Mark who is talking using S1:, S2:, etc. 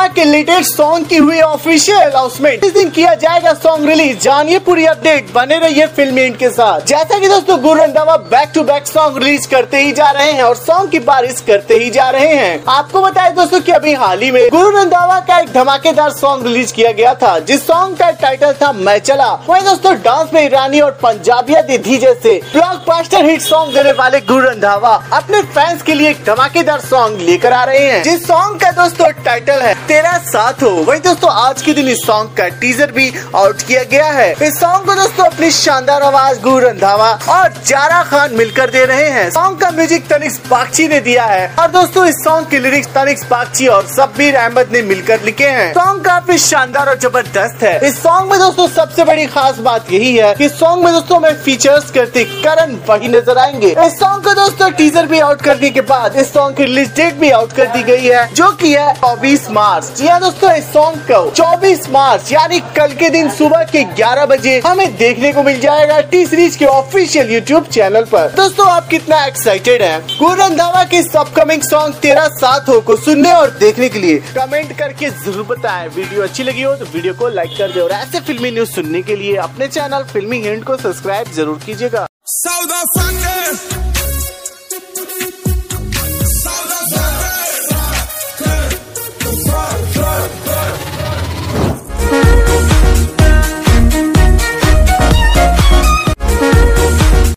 S1: रंधावा के latest song की हुई ऑफिशियल अनाउंसमेंट इस दिन किया जाएगा सॉन्ग रिलीज़ जानिए पूरी अपडेट बने रहिए फ़िल्म इंड के साथ। जैसा कि दोस्तों Guru Randhawa back to back song release करते ही जा रहे हैं और सॉन्ग की बारिश करते ही जा रहे हैं। आपको बताए दोस्तों की अभी हाल ही में गुरु रंधावा का एक धमाकेदार सॉन्ग रिलीज़ किया गया था, जिस सॉन्ग का टाइटल था मैं चला। वही दोस्तों डांस में ईरानी और पंजाबिया दीदी जैसे ब्लॉकबस्टर हिट सॉन्ग देने वाले गुरु रंधावा अपने फैंस के लिए एक धमाकेदार सॉन्ग लेकर आ रहे हैं। जिस सॉन्ग का दोस्तों टाइटल है तेरा साथ हो। वही दोस्तों, आज के दिन इस सॉन्ग का टीजर भी आउट किया गया है। इस सॉन्ग को दोस्तों, अपनी शानदार आवाज़ गुरु रंधावा और जारा खान मिलकर दे रहे हैं। सॉन्ग का म्यूज़िक तनिष पाक्षी ने दिया है। और दोस्तों, इस सॉन्ग की लिरिक्स तनिष पाक्षी और सब्बीर अहमद ने मिलकर लिखे हैं। सॉन्ग काफ़ी शानदार और ज़बरदस्त है। इस सॉन्ग में दोस्तों, सबसे बड़ी खास बात यही है कि सॉन्ग में दोस्तों में फीचर्स करते करण वही नज़र आएँगे। इस सॉन्ग का दोस्तों टीजर भी आउट करने के बाद इस सॉन्ग की रिलीज़ डेट भी आउट कर दी गई है, जो की है चौबीस मार्च। जी हाँ दोस्तों, इस सॉन्ग को चौबीस मार्च, यानी कल के दिन सुबह के ग्यारह बजे हमें देखने को मिल जाएगा टी सीरीज़ के ऑफिशियल यूट्यूब चैनल पर। दोस्तों, आप कितना एक्साइटेड हैं? गुरु रंधावा के अपकमिंग सॉन्ग तेरा साथ हो को सुनने और देखने के लिए कमेंट करके ज़रूर बताए। वीडियो अच्छी लगी हो तो वीडियो को लाइक कर दे और ऐसे फिल्मी न्यूज़ सुनने के लिए अपने चैनल फिल्मी हिंट को सब्सक्राइब ज़रूर कीजिएगा.